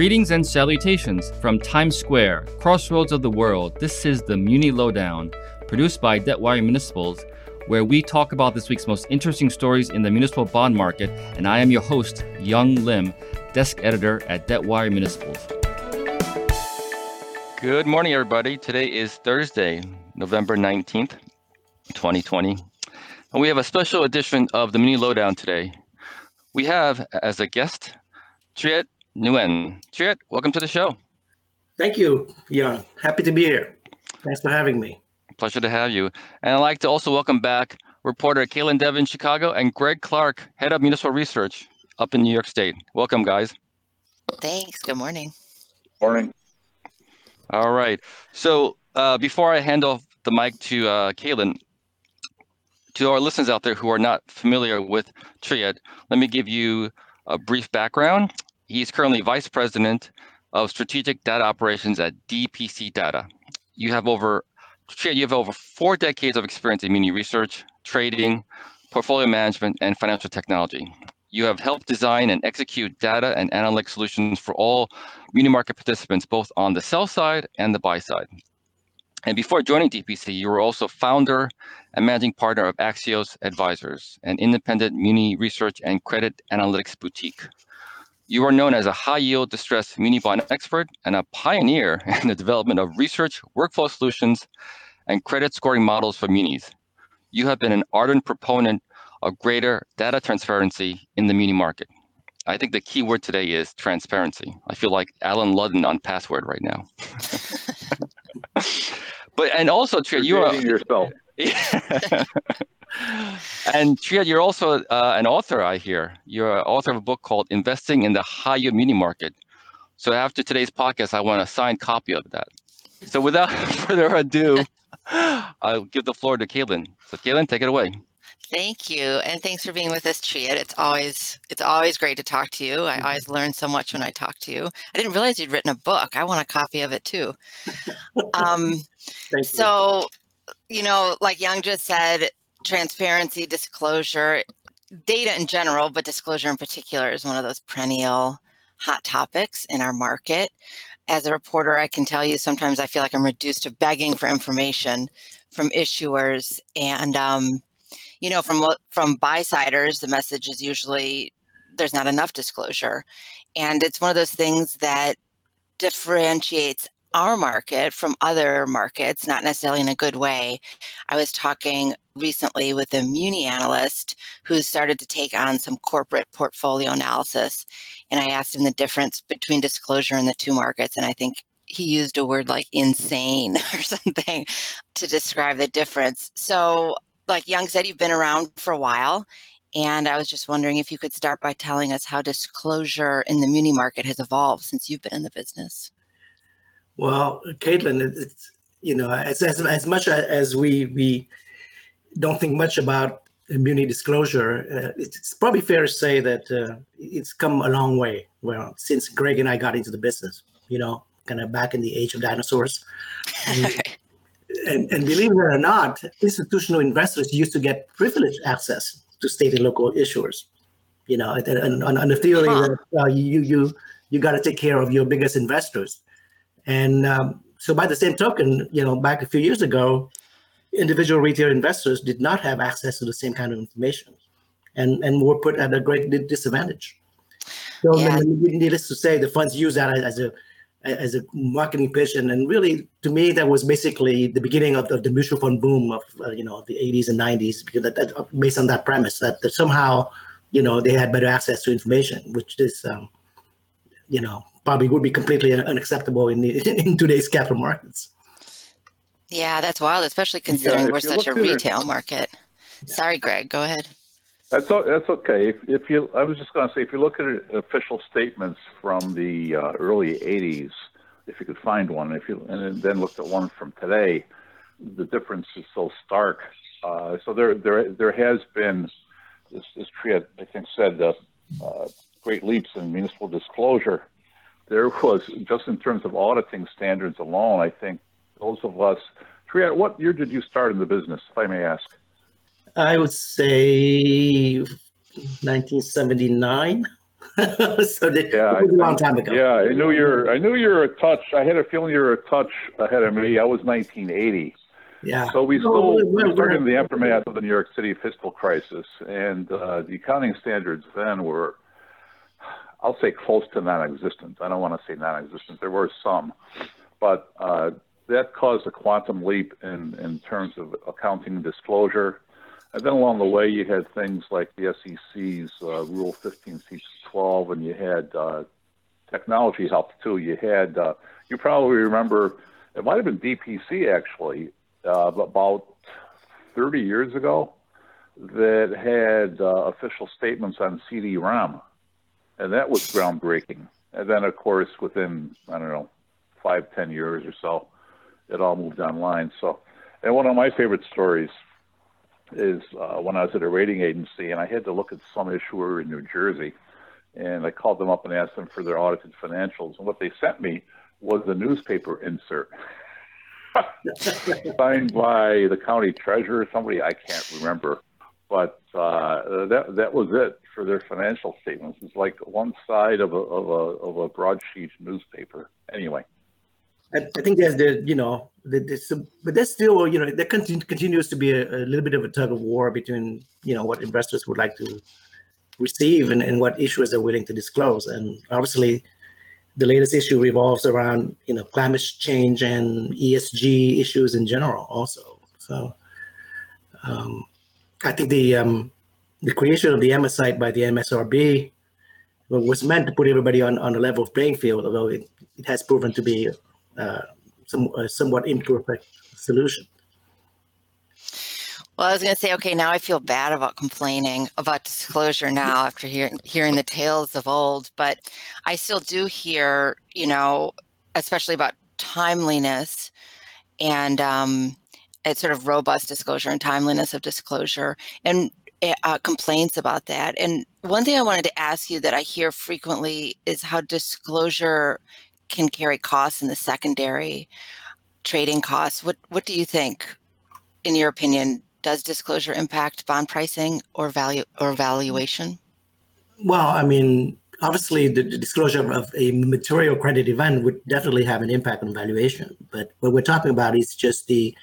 Greetings and salutations from Times Square, crossroads of the world. This is the Muni Lowdown, produced by Debtwire Municipals, where we talk about this week's most interesting stories in the municipal bond market. And I am your host, Yong Lim, desk editor at Debtwire Municipals. Good morning, everybody. Today is Thursday, November 19th, 2020. And we have a special edition of the Muni Lowdown today. We have as a guest Triet Nguyen. Triet, welcome to the show. Thank you, Yong. Happy to be here. Thanks for having me. Pleasure to have you. And I'd like to also welcome back reporter Caitlin Devitt, Chicago, and Greg Clark, head of municipal research up in New York State. Welcome, guys. Thanks. Good morning. Morning. All right. So uh, before I hand off the mic to uh, Caitlin, to our listeners out there who are not familiar with Triet, let me give you a brief background. He's currently vice president of strategic data operations at DPC Data. You have over you have over four decades of experience in muni research, trading, portfolio management, and financial technology. You have helped design and execute data and analytic solutions for all muni market participants, both on the sell side and the buy side. And before joining DPC, you were also founder and managing partner of Axios Advisors, an independent muni research and credit analytics boutique. You are known as a high yield distressed muni bond expert and a pioneer in the development of research workflow solutions and credit scoring models for munis. You have been an ardent proponent of greater data transparency in the muni market. I think the key word today is transparency. I feel like Allen Ludden on password right now. but and also Triet, you are yourself. and Triet, you're also uh, an author. I hear you're an author of a book called "Investing in the High Yield Muni Market." So after today's podcast, I want a signed copy of that. So without further ado, I'll give the floor to Caitlin. So Caitlin, take it away. Thank you, and thanks for being with us, Triet. It's always it's always great to talk to you. I always learn so much when I talk to you. I didn't realize you'd written a book. I want a copy of it too. Um, so, you know, like Yong just said, transparency, disclosure, data in general, but disclosure in particular is one of those perennial hot topics in our market. As a reporter, I can tell you sometimes I feel like I'm reduced to begging for information from issuers and um, you know, from from buy-siders, the message is usually there's not enough disclosure. And it's one of those things that differentiates our market from other markets, not necessarily in a good way. I was talking recently with a Muni analyst who started to take on some corporate portfolio analysis. And I asked him the difference between disclosure in the two markets. And I think he used a word like insane or something to describe the difference. So like Yong said, you've been around for a while. And I was just wondering if you could start by telling us how disclosure in the muni market has evolved since you've been in the business. Well, Caitlin, it's you know as as, as much as we we don't think much about muni disclosure, uh, it's probably fair to say that uh, it's come a long way. Well, since Greg and I got into the business, you know, kind of back in the age of dinosaurs. and, and believe it or not, institutional investors used to get privileged access to state and local issuers. You know, and, on, on the theory huh. that uh, you you you got to take care of your biggest investors, and um, so by the same token, you know, back a few years ago, individual retail investors did not have access to the same kind of information, and and were put at a great disadvantage. So, yeah. needless to say, the funds use that as a as a marketing pitch, and, and really to me that was basically the beginning of the, the mutual fund boom of uh, you know the 80s and 90s because that, that, based on that premise that, that somehow you know they had better access to information, which is um, you know probably would be completely unacceptable in the, in today's capital markets. Yeah, that's wild, especially considering yeah, we're such a retail it, market. Sorry, Greg, go ahead. That's that's okay. If, if you, I was just going to say, if you look at official statements from the uh, early '80s, if you could find one, if you and then looked at one from today, the difference is so stark. Uh, so there, there, there has been, this, this Triet, I think, said uh, uh, great leaps in municipal disclosure. There was just in terms of auditing standards alone. I think those of us, Triet, what year did you start in the business, if I may ask? I would say 1979. so they, Yeah, it was a long time ago. Yeah, I knew you're. I knew you were a touch. I had a feeling you were a touch ahead of me. I was 1980, Yeah. so we No, still we're- we we're- started in the aftermath of the New York City fiscal crisis, and uh, the accounting standards then were, I'll say, close to non-existent. I don't want to say non-existent. There were some, but uh, that caused a quantum leap in in terms of accounting disclosure. And then along the way, you had things like the SEC's uh, Rule 15c12, and you had uh, technology helped too. You had, uh, you probably remember, it might have been DPC actually, uh, about 30 years ago, that had uh, official statements on CD-ROM, and that was groundbreaking. And then, of course, within I don't know, five, ten years or so, it all moved online. So, and one of my favorite stories is uh, when I was at a rating agency and I had to look at some issuer in New Jersey, and I called them up and asked them for their audited financials, and what they sent me was a newspaper insert. Signed by the county treasurer, somebody I can't remember, but uh, that that was it for their financial statements. It's like one side of a of a of a broadsheet newspaper. Anyway, I, I think there's the you know the, some, but there's still you know there continu- continues to be a, a little bit of a tug of war between you know what investors would like to receive and, and what issuers are willing to disclose. And obviously the latest issue revolves around you know climate change and ESG issues in general also. So um, I think the um, the creation of the MSite by the MSRB was meant to put everybody on, on a level playing field although it, it has proven to be uh, some a somewhat imperfect solution. Well, I was going to say, okay, now I feel bad about complaining about disclosure now after hearing hearing the tales of old, but I still do hear, you know, especially about timeliness and um, it's sort of robust disclosure and timeliness of disclosure and uh, complaints about that. And one thing I wanted to ask you that I hear frequently is how disclosure can carry costs in the secondary trading costs. What what do you think, in your opinion? Does disclosure impact bond pricing or value or valuation? Well, I mean, obviously, the, the disclosure of a material credit event would definitely have an impact on valuation. But what we're talking about is just the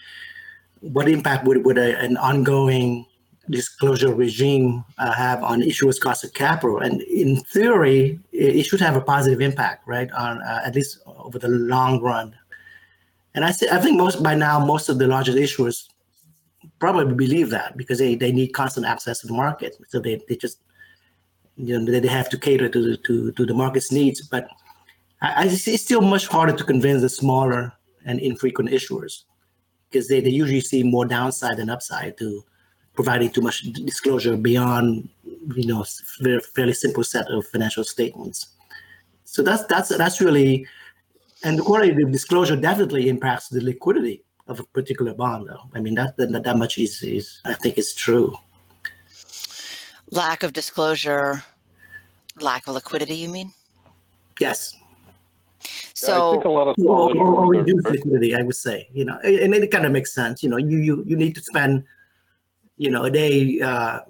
what impact would would a, an ongoing disclosure regime uh, have on issuers' cost of capital? And in theory, it, should have a positive impact, right, on uh, at least over the long run. And I, I think most by now, most of the largest issuers probably believe that because they, they need constant access to the market. So they, they just you know they have to cater to the, to, to the market's needs. But I, I it's still much harder to convince the smaller and infrequent issuers because they, they usually see more downside than upside to providing too much disclosure beyond you know very fairly simple set of financial statements. So that's that's that's really and the quality of disclosure definitely impacts the liquidity of a particular bond though. I mean that that, that much is is I think is true. Lack of disclosure, lack of liquidity, you mean? Yes. So I think a lot of or, or, or issuers reduce liquidity, I would say. You know, and it kind of makes sense. You know, you you you need to spend, you know, a day uh,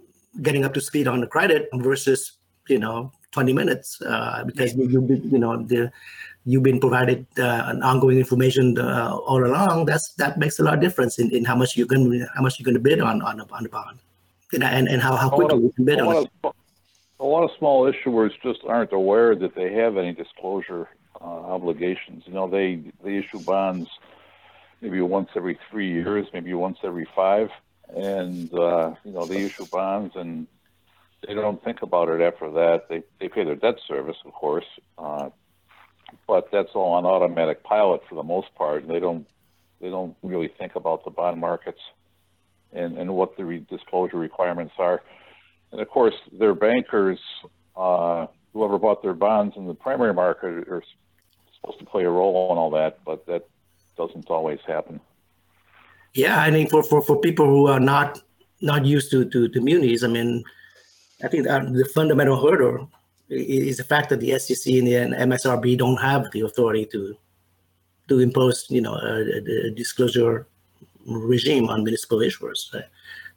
getting up to speed on the credit versus you know 20 minutes uh, because you you be- you know the you've been provided uh, an ongoing information uh, all along. That's that makes a lot of difference in, in how much you're going to how much you're going to bid on on on the bond, and and, and how, how quickly you can bid on it. of a lot of small issuers just aren't aware that they have any disclosure uh, obligations. You know, they they issue bonds maybe once every three years, maybe once every five, and uh, you know they issue bonds and they don't think about it after that. They they pay their debt service, of course, uh, but that's all on automatic pilot for the most part. And they don't they don't really think about the bond markets and and what the re- disclosure requirements are. And of course, their bankers, uh, whoever bought their bonds in the primary market, are supposed to play a role in all that, but that doesn't always happen. Yeah, I mean, for, for, for people who are not not used to to, to munis, I mean, I think that the fundamental hurdle is the fact that the SEC and the MSRB don't have the authority to to impose, you know, a, a- disclosure regime on municipal issuers.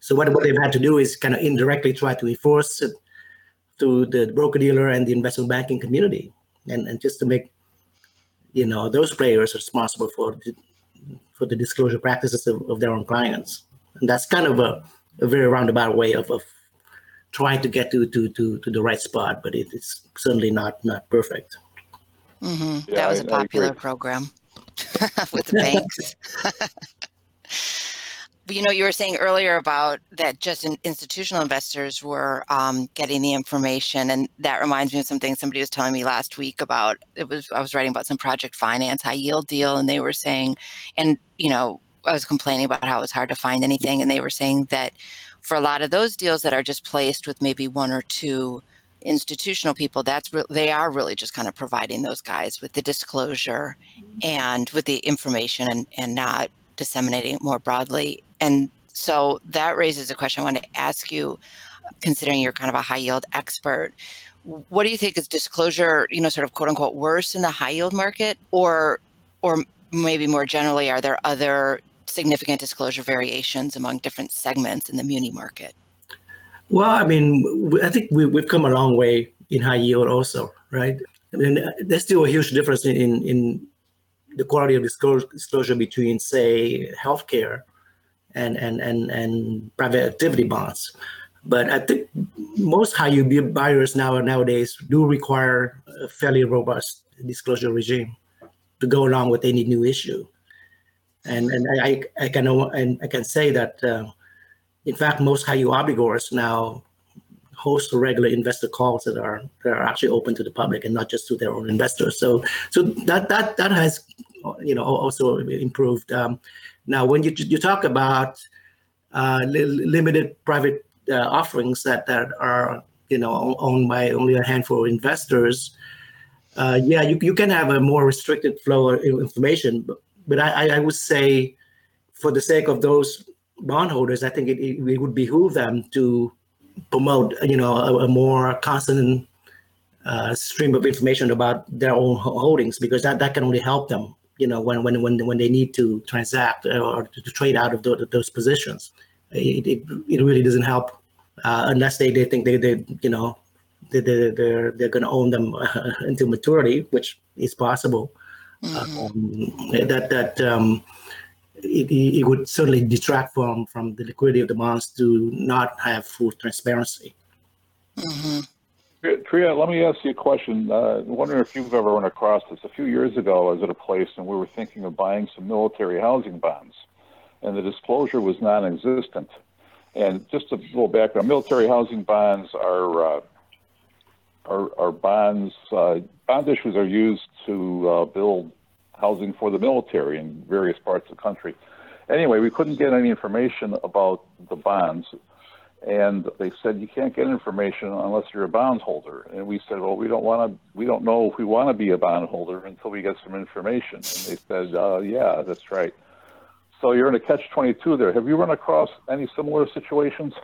So what, what they've had to do is kind of indirectly try to enforce it to the broker dealer and the investment banking community, and, and just to make you know those players responsible for for the disclosure practices of, of their own clients. And that's kind of a, a very roundabout way of, of trying to get to, to, to, to the right spot, but it, it's certainly not not perfect. Mm-hmm. Yeah, that was I, a popular program with the banks. you know, you were saying earlier about that just in institutional investors were um, getting the information, and that reminds me of something somebody was telling me last week about. It was I was writing about some project finance high yield deal, and they were saying, and you know, I was complaining about how it was hard to find anything, and they were saying that for a lot of those deals that are just placed with maybe one or two institutional people that's re- they are really just kind of providing those guys with the disclosure and with the information and and not disseminating it more broadly and so that raises a question I want to ask you, considering you're kind of a high yield expert. What do you think is disclosure, you know, sort of quote unquote worse in the high yield market or or maybe more generally, are there other significant disclosure variations among different segments in the muni market? Well, I mean, I think we, have come a long way in high yield also, right? I mean, there's still a huge difference in, in the quality of disclosure between, say, healthcare and and and and private activity bonds. But I think most high yield buyers now nowadays do require a fairly robust disclosure regime to go along with any new issue. And and I I can and I can say that uh, in fact most high yield obligors now host regular investor calls that are that are actually open to the public and not just to their own investors. So so that that that has you know also improved. Um, now, when you you talk about uh, li- limited private uh, offerings that, that are you know owned by only a handful of investors, uh, yeah, you, you can have a more restricted flow of information. But, but I, I would say, for the sake of those bondholders, I think it, it, would behoove them to promote you know a, a more constant uh, stream of information about their own holdings because that, that can only help them you know when when when when they need to transact or to, to trade out of the, those positions it, it, it really doesn't help uh, unless they, they think they, they you know they, they, they're they're going to own them uh, until maturity which is possible mm-hmm. um, that that um, it, it would certainly detract from from the liquidity of the bonds to not have full transparency mm-hmm. Triet, let me ask you a question. Uh, wondering if you've ever run across this. A few years ago, I was at a place and we were thinking of buying some military housing bonds, and the disclosure was non-existent. And just a little background: military housing bonds are uh, are, are, bonds. Uh, bond issues are used to uh, build housing for the military in various parts of the country. Anyway, we couldn't get any information about the bonds and they said you can't get information unless you're a bondholder. And we said, well, we don't want to. We don't know if we want to be a bondholder until we get some information. And they said, uh, yeah, that's right. So you're in a catch-22 there. Have you run across any similar situations?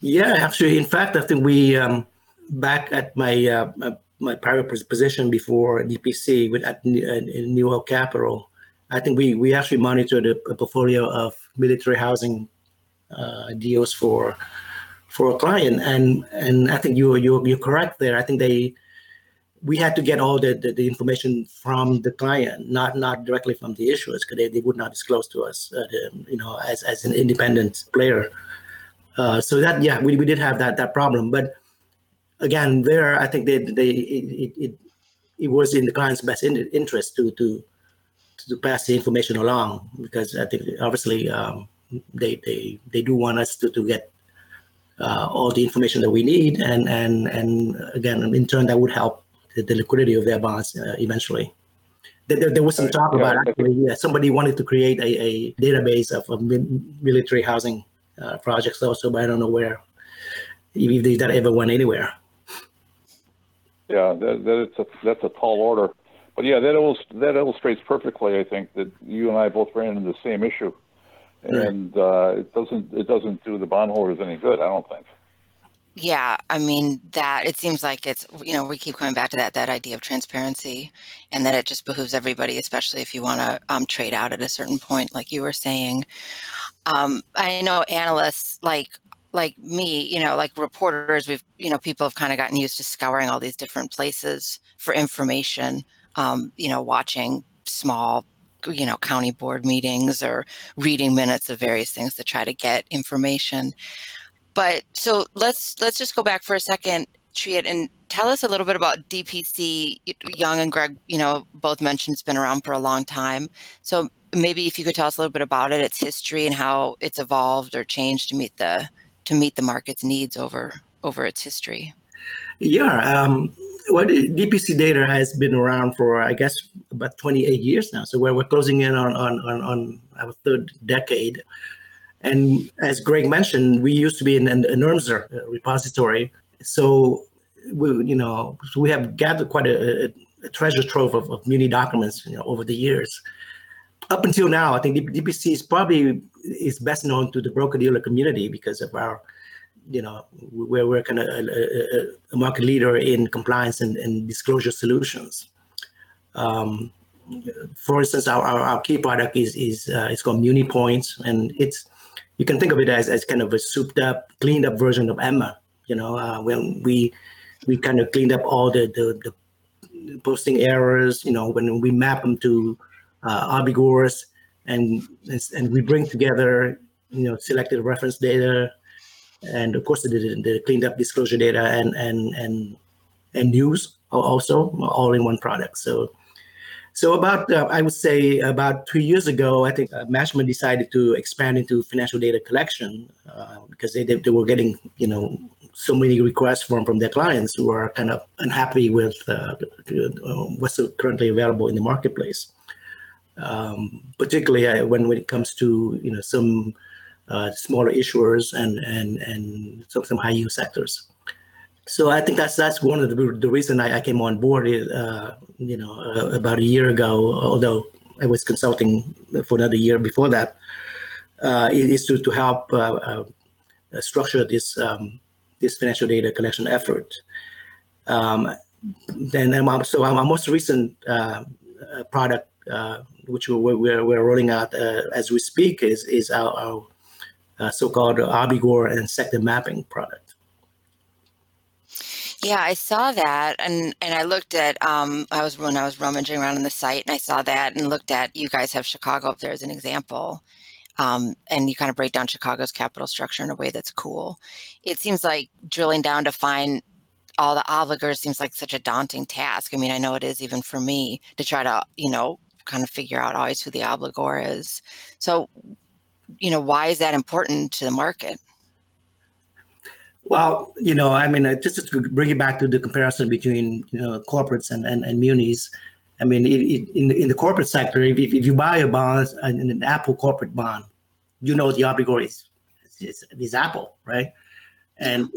Yeah, actually, in fact, I think we um, back at my uh, my prior position before DPC with at NewOak Capital. I think we we actually monitored a, portfolio of military housing deals for for a client, and and I think you you you're correct there. I think they we had to get all the, the, the, information from the client, not not directly from the issuers, because they, they would not disclose to us, uh, the, you know, as, as an independent player. Uh, so that yeah, we, we did have that that problem, but again, there I think they they it, it, it was in the client's best in, interest to to to pass the information along because I think obviously um, they they they do want us to to get uh, all the information that we need, and and and again, in turn, that would help the, the liquidity of their bonds uh, eventually. There, there, was some talk yeah, about actually, yeah, somebody wanted to create a, a database of, of military housing uh, projects also, but I don't know where if that ever went anywhere. Yeah, that, that it's a, that's a tall order. But yeah, that, illust- that illustrates perfectly, I think, that you and I both ran into the same issue and uh, it doesn't it doesn't do the bondholders any good. I don't think. Yeah, I mean that it seems like it's you know we keep coming back to that that idea of transparency, and that it just behooves everybody, especially if you want to um, trade out at a certain point, like you were saying. Um, I know analysts like like me, you know, like reporters, we've, you know, people have kind of gotten used to scouring all these different places for information, um, you know, watching small, you know, county board meetings or reading minutes of various things to try to get information. But so let's let's just go back for a second, Triet, and tell us a little bit about DPC. Yong and Greg, you know, both mentioned it's been around for a long time. So maybe if you could tell us a little bit about it, its history, and how it's evolved or changed to meet the to meet the market's needs over over its history. Yeah, um, well, DPC data has been around for I guess about 28 years now. So we're, closing in on on on, on our third decade. And as Greg mentioned, we used to be in an, an NRMSIR uh, repository. So we, you know, we have gathered quite a, a treasure trove of, of Muni documents you know, over the years up until now, I think DPC is probably is best known to the broker dealer community because of our, you know, we're kind of a, a, a, market leader in compliance and, and disclosure solutions. Um, for instance, our, our, our, key product is is uh, it's called Muni Points, and it's you can think of it as, as kind of a souped up, cleaned up version of EMMA. You know, uh, when we we kind of cleaned up all the, the the posting errors. You know, when we map them to uh, and and we bring together you know selected reference data, and of course they, the cleaned up disclosure data and and and and news also all in one product. So. So about, uh, I would say about two years ago, I think uh, decided to expand into financial data collection uh, because they, they were getting, you know, so many requests from from their clients who are kind of unhappy with uh, what's currently available in the marketplace um, particularly uh, when, when it comes to you know some uh, smaller issuers and and and some, some high yield sectors. So I think that's that's one of the the reason I, I came on board. Uh, you know, uh, about a year ago, although I was consulting for another year before that, uh, is to to help uh, structure this um, this financial data collection effort. Um, then so our most recent product uh, which we're, we're, we're, rolling out uh, as we speak, is, is our, our uh, so-called Obligor and sector mapping product. Yeah, I saw that, and and I looked at. Um, I was when I was rummaging around on the site, and I saw that, and looked at. You guys have Chicago up there as an example, um, and you kind of break down Chicago's capital structure in a way that's cool. It seems like drilling down to find all the obligors seems like such a daunting task. I mean, I know it is even for me to try to, you know, kind of figure out always who the obligor is. So, you know, why is that important to the market? Well, you know, I mean, uh, just to bring it back to the comparison between you know corporates and and, and munis. I mean, it, it, in in the corporate sector, if, if you buy a bond, an, an Apple corporate bond, you know the obligor is is, Apple, right? And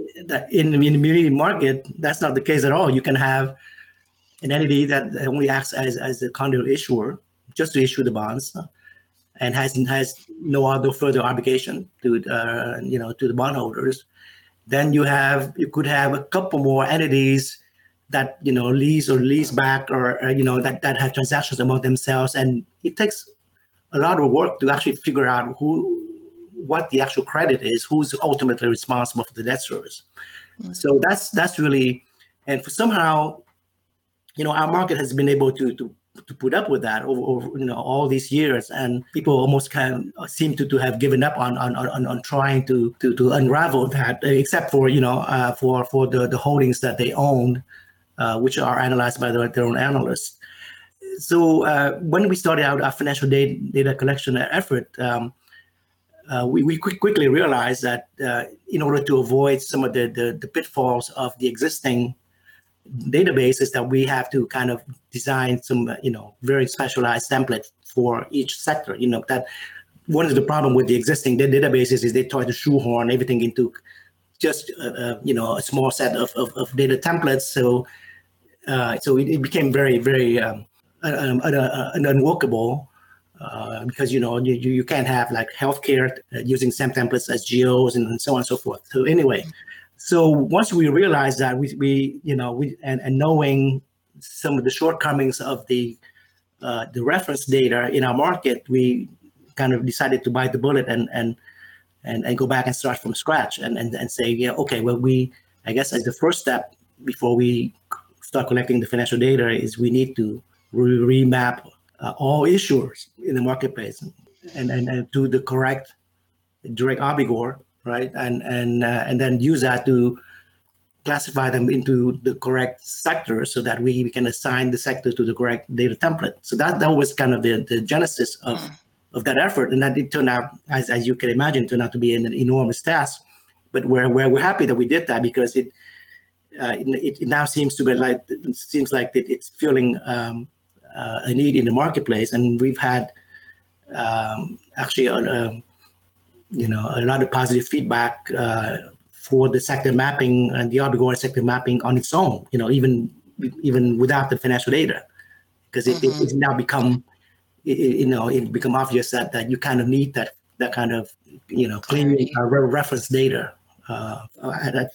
in, in the muni market, that's not the case at all. You can have an entity that only acts as, as the conduit issuer just to issue the bonds and has has no other further obligation to uh, you know to the bondholders then you have you could have a couple more entities that you know lease or lease back or, or you know that that have transactions among themselves and it takes a lot of work to actually figure out who what the actual credit is who's ultimately responsible for the debt service mm-hmm. so that's that's really and for somehow you know, our market has been able to to to put up with that over, over, you know all these years. And people almost kind of seem to, to have given up on on, on, on trying to, to to unravel that except for you know uh, for for the, the holdings that they own uh, which are analyzed by their, their own analysts. So uh, when we started out our financial data, data collection effort um, uh, we, we quick, quickly realized that uh, in order to avoid some of the, the, the pitfalls of the existing databases that we have to kind of design some, you know, very specialized template for each sector. You know, that one of the problem with the existing databases is they try to shoehorn everything into just, uh, uh, you know, a small set of, of, of data templates. So, uh, so it, it, became very, very um, un, un, un, unworkable uh, because you know you, you can't have like healthcare uh, using same templates as GOs and, and, so on and so forth. So anyway, so once we realized that we, we you know we and, and knowing some of the shortcomings of the uh, the reference data in our market we kind of decided to bite the bullet and and and, and go back and start from scratch and, and, and say, yeah, okay, well, we, I guess as the first step before we start collecting the financial data is we need to re- remap uh, all issuers in the marketplace and, and, and do the correct direct obligor, right? And, and, uh, and then use that to classify them into the correct sector so that we, we can assign the sector to the correct data template. So that, that was kind of the, the genesis of, mm. of that effort. And that it turned out, as, as you can imagine, turned out to be an enormous task. But we're, we're, we're happy that we did that because it, uh, it, it, now seems to be like, it seems like it, it's filling um, uh, a need in the marketplace. And we've had um, actually, uh, you know, a lot of positive feedback uh, for the sector mapping and the obligor sector mapping on its own, you know, even even without the financial data, because it, mm-hmm. it, it's now become, it, you know, it become obvious that, that you kind of need that that kind of, you know, clean uh, reference data uh,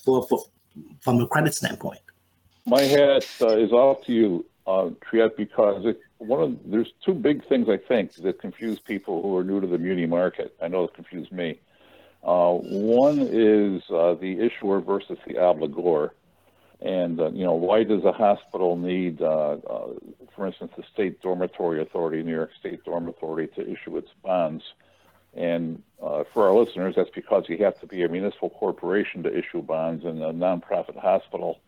for, for from a credit standpoint. My hat uh, is off to you, uh, Triet, because it, one of there's two big things I think that confuse people who are new to the muni market. I know it confused me. Uh, one is uh, the issuer versus the obligor. And, uh, you know, why does a hospital need, uh, uh, for instance, the State Dormitory Authority, New York State Dorm Authority, to issue its bonds? And uh, for our listeners, that's because you have to be a municipal corporation to issue bonds, and a nonprofit hospital,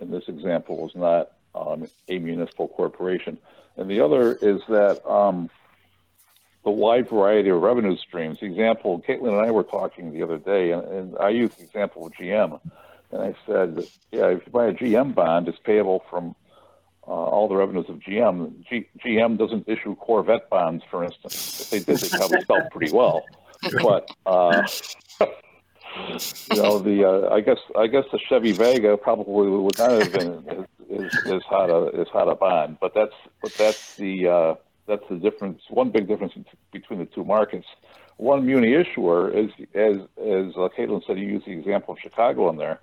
in this example, was not um, a municipal corporation. And the other is that um, the wide variety of revenue streams. The example, Caitlin and I were talking the other day, and, and I used the example of GM. And I said, yeah, if you buy a GM bond, it's payable from uh, all the revenues of GM. G- GM doesn't issue Corvette bonds, for instance. If they did, they probably sell pretty well. But uh, you know, the uh, I guess I guess the Chevy Vega probably would not have been as, as, as hot a as hot a bond. But that's but that's the uh, that's the difference. One big difference between the two markets. One muni issuer is, as as uh, Caitlin said, you use the example of Chicago in there,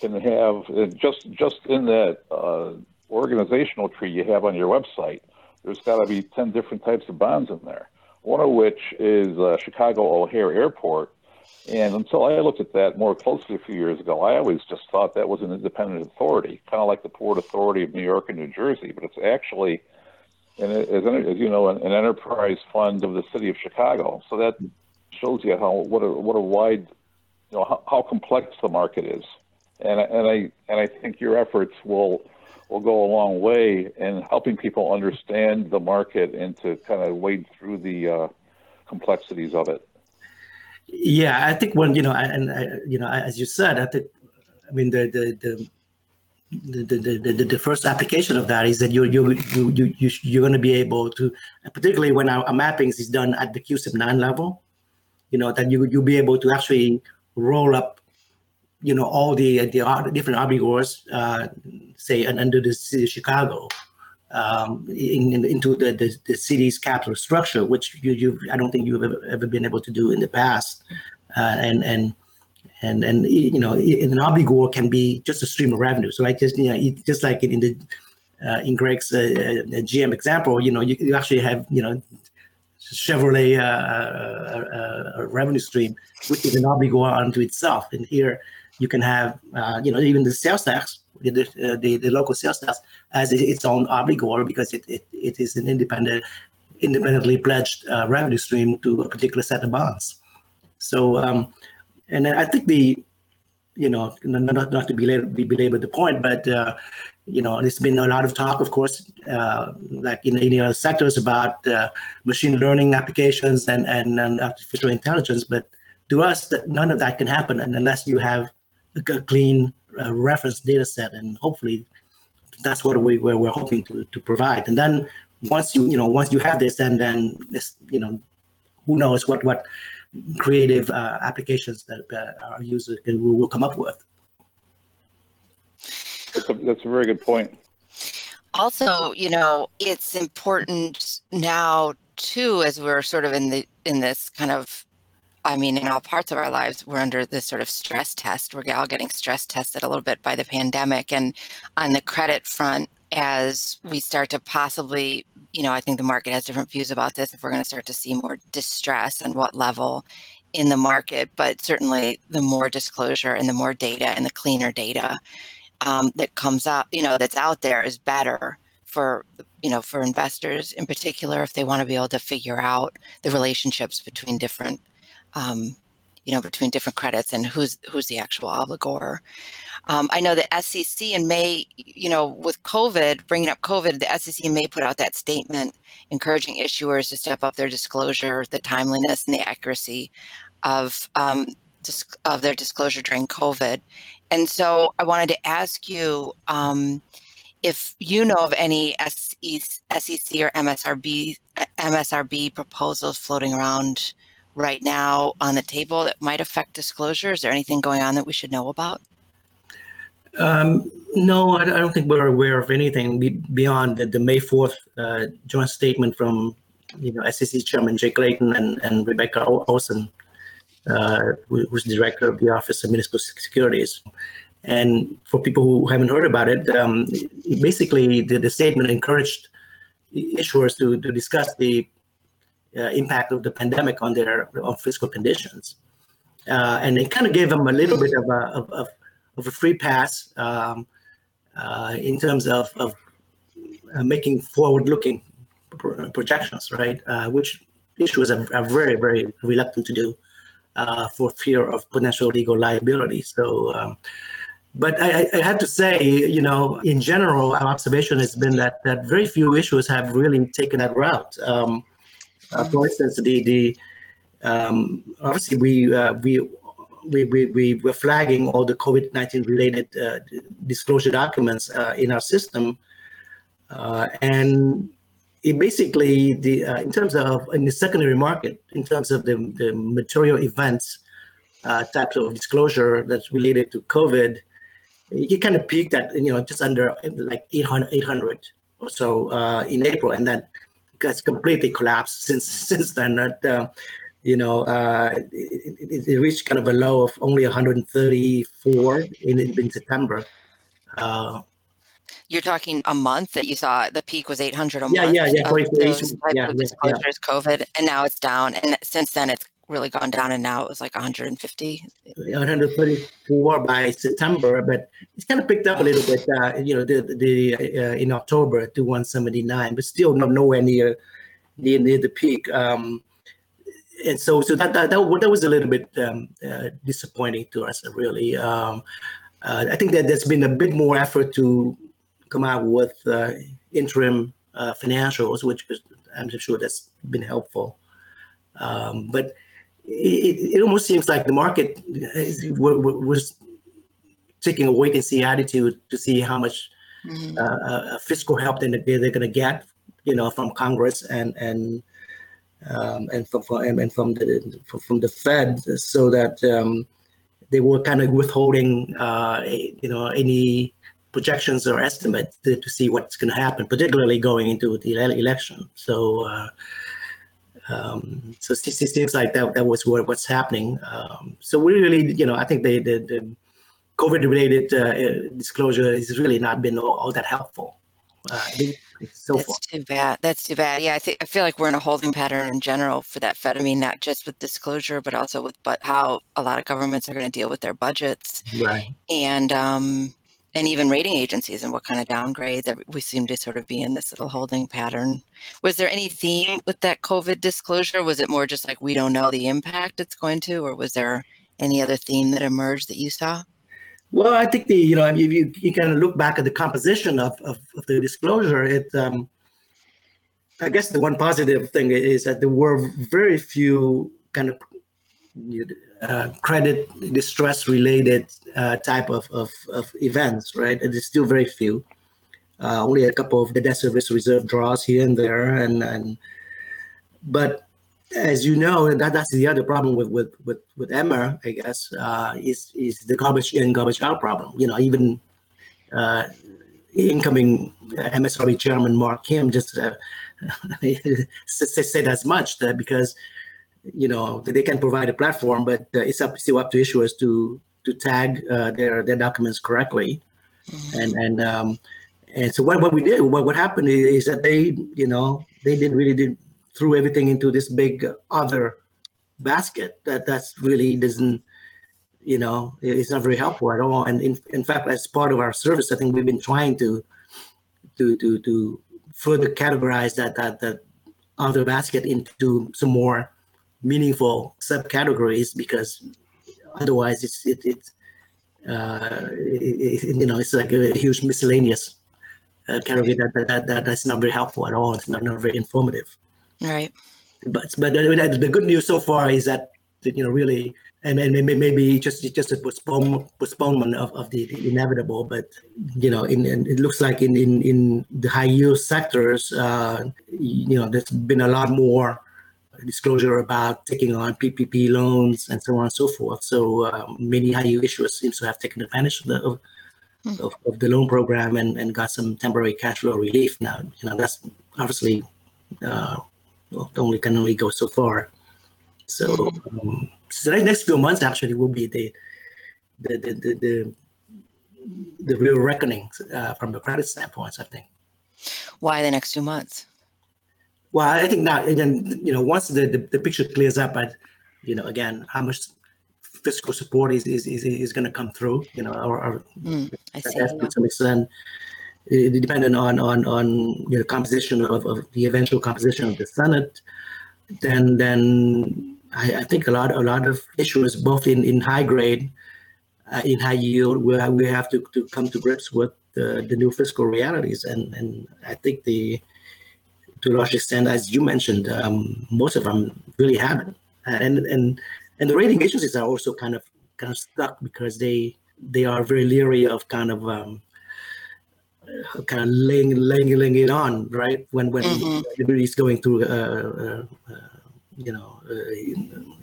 can have uh, just just in that uh, organizational tree you have on your website. There's got to be ten different types of bonds in there. One of which is uh, Chicago O'Hare Airport. And until I looked at that more closely a few years ago, I always just thought that was an independent authority, kind of like the Port Authority of New York and New Jersey. But it's actually and as, as you know, an, an, enterprise fund of the city of Chicago. So that shows you how what a what a wide, you know, how, how complex the market is. And and I and I think your efforts will will go a long way in helping people understand the market and to kind of wade through the uh, complexities of it. Yeah, I think when you know, and you know, as you said, I think, I mean, the the the the, the, the, the, first application of that is that you you you you you're going to be able to, particularly when our, our mappings is done at the CUSIP nine level, you know that you you'll be able to actually roll up, you know, all the the different obligors, uh, say and under the city of Chicago, um, in, in, into the, the, the city's capital structure, which you you I don't think you've ever, ever been able to do in the past, uh, and and and and you know an obligor can be just a stream of revenue. So just you know just like in the uh, in Greg's uh, uh GM example, you know you, you actually have you know Chevrolet uh, uh, uh, revenue stream, which is an obligor unto itself. And here you can have you know even the sales tax. The, the, the local sales tax as its own obligor because it, it, it is an independent independently pledged revenue stream to a particular set of bonds. So um, and I think the, you know, not not to belabor, belabor the point, but uh, you know, there's been a lot of talk, of course, uh, like in any other sectors about uh, machine learning applications and, and, and artificial intelligence. But to us, none of that can happen unless you have a clean uh, reference data set, and hopefully, that's what we we're, we're hoping to, to provide. And then once you you know once you have this, and then this you know, who knows what what creative uh, applications that uh, our users will, will come up with. That's a, that's a very good point. Also, you know, it's important now too, as we're sort of in the in this kind of I mean, in all parts of our lives, we're under this sort of stress test. We're all getting stress tested a little bit by the pandemic. And on the credit front, as we start to possibly you know, I think the market has different views about this. If we're going to start to see more distress and what level in the market, but certainly the more disclosure and the more data and the cleaner data um, that comes out, you know, that's out there is better for you know for investors in particular if they want to be able to figure out the relationships between different um, you know between different credits and who's who's the actual obligor. Um, i know the sec in may you know with covid bringing up covid the sec may put out that statement encouraging issuers to step up their disclosure the timeliness and the accuracy of um, of their disclosure during covid. And so i wanted to ask you um, if you know of any SEC or MSRB MSRB proposals floating around right now on the table that might affect disclosure, is there anything going on that we should know about? Um, no, I, don't think we're aware of anything beyond the, the May 4th uh, joint statement from you know SEC Chairman Jay Clayton and, and Rebecca Olsen, uh, who's director of the Office of Municipal Securities. And for people who haven't heard about it, um, basically the, the, statement encouraged issuers to, to discuss the uh, impact of the pandemic on their on fiscal conditions. Uh, and it kind of gave them a little bit of a, of, of, a free pass um, uh, in terms of, of uh, making forward-looking projections, right? Uh, which issuers are, are, very, very reluctant to do uh, for fear of potential legal liability. So um, but I, I have to say, you know, in general, our observation has been that that very few issues have really taken that route. Um, uh, for instance, the the um, obviously we, uh, we we we we were flagging all the COVID nineteen related uh, disclosure documents uh, in our system, uh, and it basically the uh, in terms of in the secondary market, in terms of the the material events types of disclosure that's related to COVID he kind of peaked at you know just under like 800, 800 or so in April, and then has completely collapsed since since then. That uh, you know uh, it, it, reached kind of a low of only 134 in in September. Uh, You're talking a month that you saw the peak was 800 a yeah, month. Yeah, yeah, yeah. Those yeah, yeah. COVID, and now it's down. And since then, it's really gone down and now it was like 150 134 by september but it's kind of picked up a little bit uh, you know the the uh, in october to 179 but still not nowhere near near, near the peak um, and so so that that, that, that was a little bit um, uh, disappointing to us really um, uh, i think that there's been a bit more effort to come out with uh, interim uh, financials which i'm sure that's been helpful um, but it, it almost seems like the market is, was taking a wait and see attitude to see how much mm-hmm. uh, uh fiscal help they're, they're going to get, you know, from Congress and and um, and from, from and from the from the Fed, so that um, they were kind of withholding, uh, you know, any projections or estimates to, to see what's going to happen, particularly going into the election. So. Uh, um, so it seems like that that was what, what's happening. Um, so we really, you know, I think the the, the COVID-related uh, disclosure has really not been all, all that helpful. Uh, so That's far. too bad. That's too bad. Yeah, I think I feel like we're in a holding pattern in general for that Fed. I mean, not just with disclosure, but also with but how a lot of governments are going to deal with their budgets. Right. And um, and even rating agencies and what kind of downgrade that we seem to sort of be in this little holding pattern. Was there any theme with that COVID disclosure? Was it more just like we don't know the impact it's going to, or was there any other theme that emerged that you saw? Well, I think the you know if you you kind of look back at the composition of of, of the disclosure, it um, I guess the one positive thing is that there were very few kind of uh, credit distress related uh, type of, of, of, events, right? And there's still very few. Uh, only a couple of the debt service reserve draws here and there, and and but as you know, that that's the other problem with with with with EMMA, I guess, uh, is is the garbage in, garbage out problem. You know, even uh, incoming MSRB chairman Mark Kim just uh, said as much that because you know they can provide a platform, but uh, it's up still up to issuers to to tag uh, their their documents correctly, mm-hmm. and and um, and so what, what we did what, what happened is that they you know they didn't really did threw everything into this big other basket. That that's really doesn't, you know, it's not very helpful at all. And in, in fact, as part of our service, I think we've been trying to to to to further categorize that that that other basket into some more meaningful subcategories because otherwise it's it, it's uh, it, it, you know it's like a huge miscellaneous uh, category that, that, that that's not very helpful at all. It's not, not very informative. Right. But but the, the good news so far is that you know really and, and maybe, maybe just just a postpone, postponement of, of the, the inevitable but you know in, in, it looks like in in, in the high yield sectors uh, you know there's been a lot more disclosure about taking on PPP loans and so on and so forth. So um, many yield issuers seems to have taken advantage of the of, mm. of, of, the loan program and, and got some temporary cash flow relief. Now, you know, that's obviously uh, well, only can only go so far. So, hmm. um, so the next few months actually will be the the the the, the, the real reckoning uh, from the credit standpoint. I think. Why the next two months? Well, I think now, again, you know, once the, the, the picture clears up, but you know, again, how much fiscal support is is is, is going to come through, you know, or, or mm, to some extent, it, depending on on on you know composition of, of the eventual composition of the Senate, then then I, I think a lot a lot of issues both in in high grade, uh, in high yield, where we have to to come to grips with the the new fiscal realities, and and I think the to a large extent, as you mentioned, um, most of them really haven't. And and and the rating agencies are also kind of kind of stuck because they they are very leery of kind of um, uh, kind of laying, laying laying it on right when when mm-hmm. everybody's going through a, a, a you know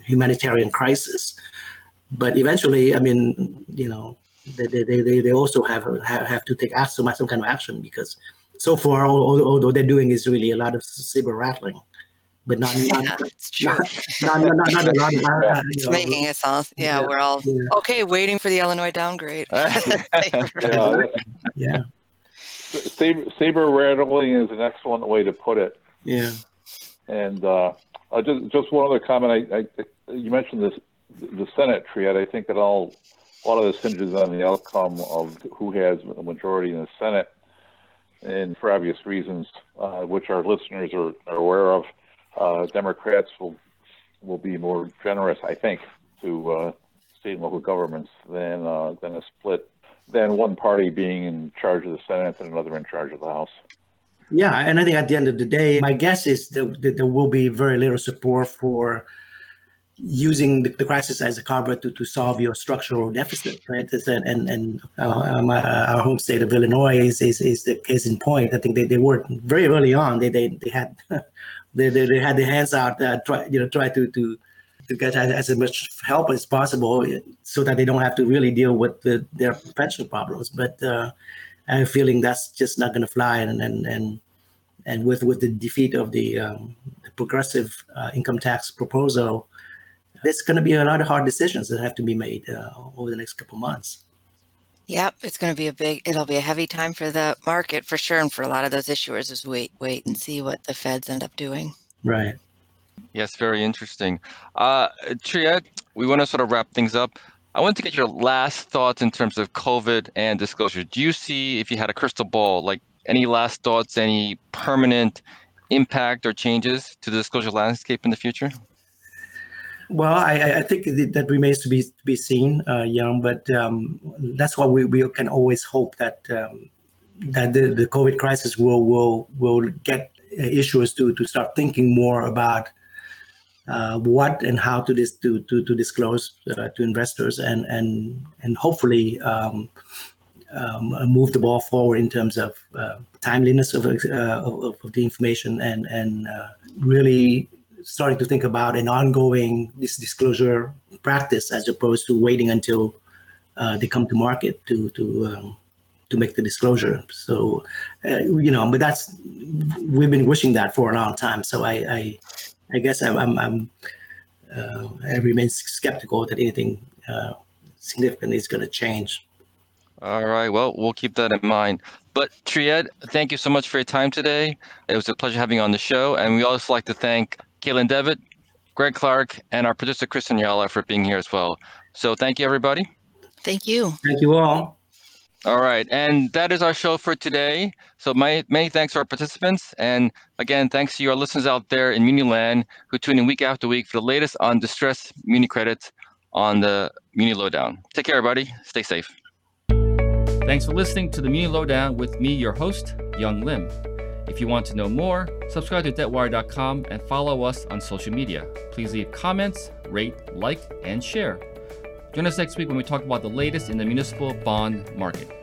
humanitarian crisis. But eventually, I mean, you know, they they, they, they also have have, have to take some some kind of action because so far, all, all, all, they're doing is really a lot of saber rattling, but not not, yeah, not, not, not, not, a lot of. Uh, it's know, making it sound, yeah, yeah, we're all yeah. okay, waiting for the Illinois downgrade. yeah. yeah. Saber, saber rattling is an excellent way to put it. Yeah. And uh, just just one other comment. I, I you mentioned this the Senate Triet. I think that all a lot of this hinges on the outcome of who has a majority in the Senate and for obvious reasons, uh, which our listeners are, are aware of, uh, Democrats will will be more generous, I think, to uh, state and local governments than uh, than a split than one party being in charge of the Senate and another in charge of the House. Yeah, and I think at the end of the day, my guess is that, that there will be very little support for using the, the, crisis as a cover to, to solve your structural deficit, right? And and uh, um, uh, our home state of Illinois is, is, is the case in point. I think they, they were very early on. They they, they had they, they, they had their hands out, uh, try you know try to to to get as, as much help as possible, so that they don't have to really deal with the, their pension problems. But uh, I'm feeling that's just not going to fly, and and and and with with the defeat of the, um, the progressive uh, income tax proposal there's going to be a lot of hard decisions that have to be made uh, over the next couple months. Yep, it's going to be a big. It'll be a heavy time for the market for sure, and for a lot of those issuers is wait, wait, and see what the Feds end up doing. Right. Yes, very interesting. Uh, Triet, we want to sort of wrap things up. I want to get your last thoughts in terms of COVID and disclosure. Do you see, if you had a crystal ball, like any last thoughts, any permanent impact or changes to the disclosure landscape in the future? Well, I, I think that remains to be to be seen, uh, Yong. But um, that's why we, we can always hope that um, that the, the COVID crisis will will will get issuers to to start thinking more about uh, what and how to dis- to, to to disclose uh, to investors and and and hopefully um, um, move the ball forward in terms of uh, timeliness of, uh, of, of the information and and uh, really starting to think about an ongoing this disclosure practice as opposed to waiting until uh, they come to market to to um, to make the disclosure. So, uh, you know, but that's we've been wishing that for a long time. So I I, I guess I'm I'm, I'm uh, I remain skeptical that anything uh, significant is going to change. All right. Well, we'll keep that in mind. But Triet, thank you so much for your time today. It was a pleasure having you on the show, and we also like to thank Caitlin Devitt, Greg Clark, and our producer Kristen Yala for being here as well. So thank you, everybody. Thank you. Thank you all. All right, and that is our show for today. So my, many thanks to our participants, and again, thanks to your listeners out there in Muniland who tune in week after week for the latest on distressed Muni credits on the Muni Lowdown. Take care, everybody. Stay safe. Thanks for listening to the Muni Lowdown with me, your host, Yong Lim. If you want to know more, subscribe to debtwire.com and follow us on social media. Please leave comments, rate, like, and share. Join us next week when we talk about the latest in the municipal bond market.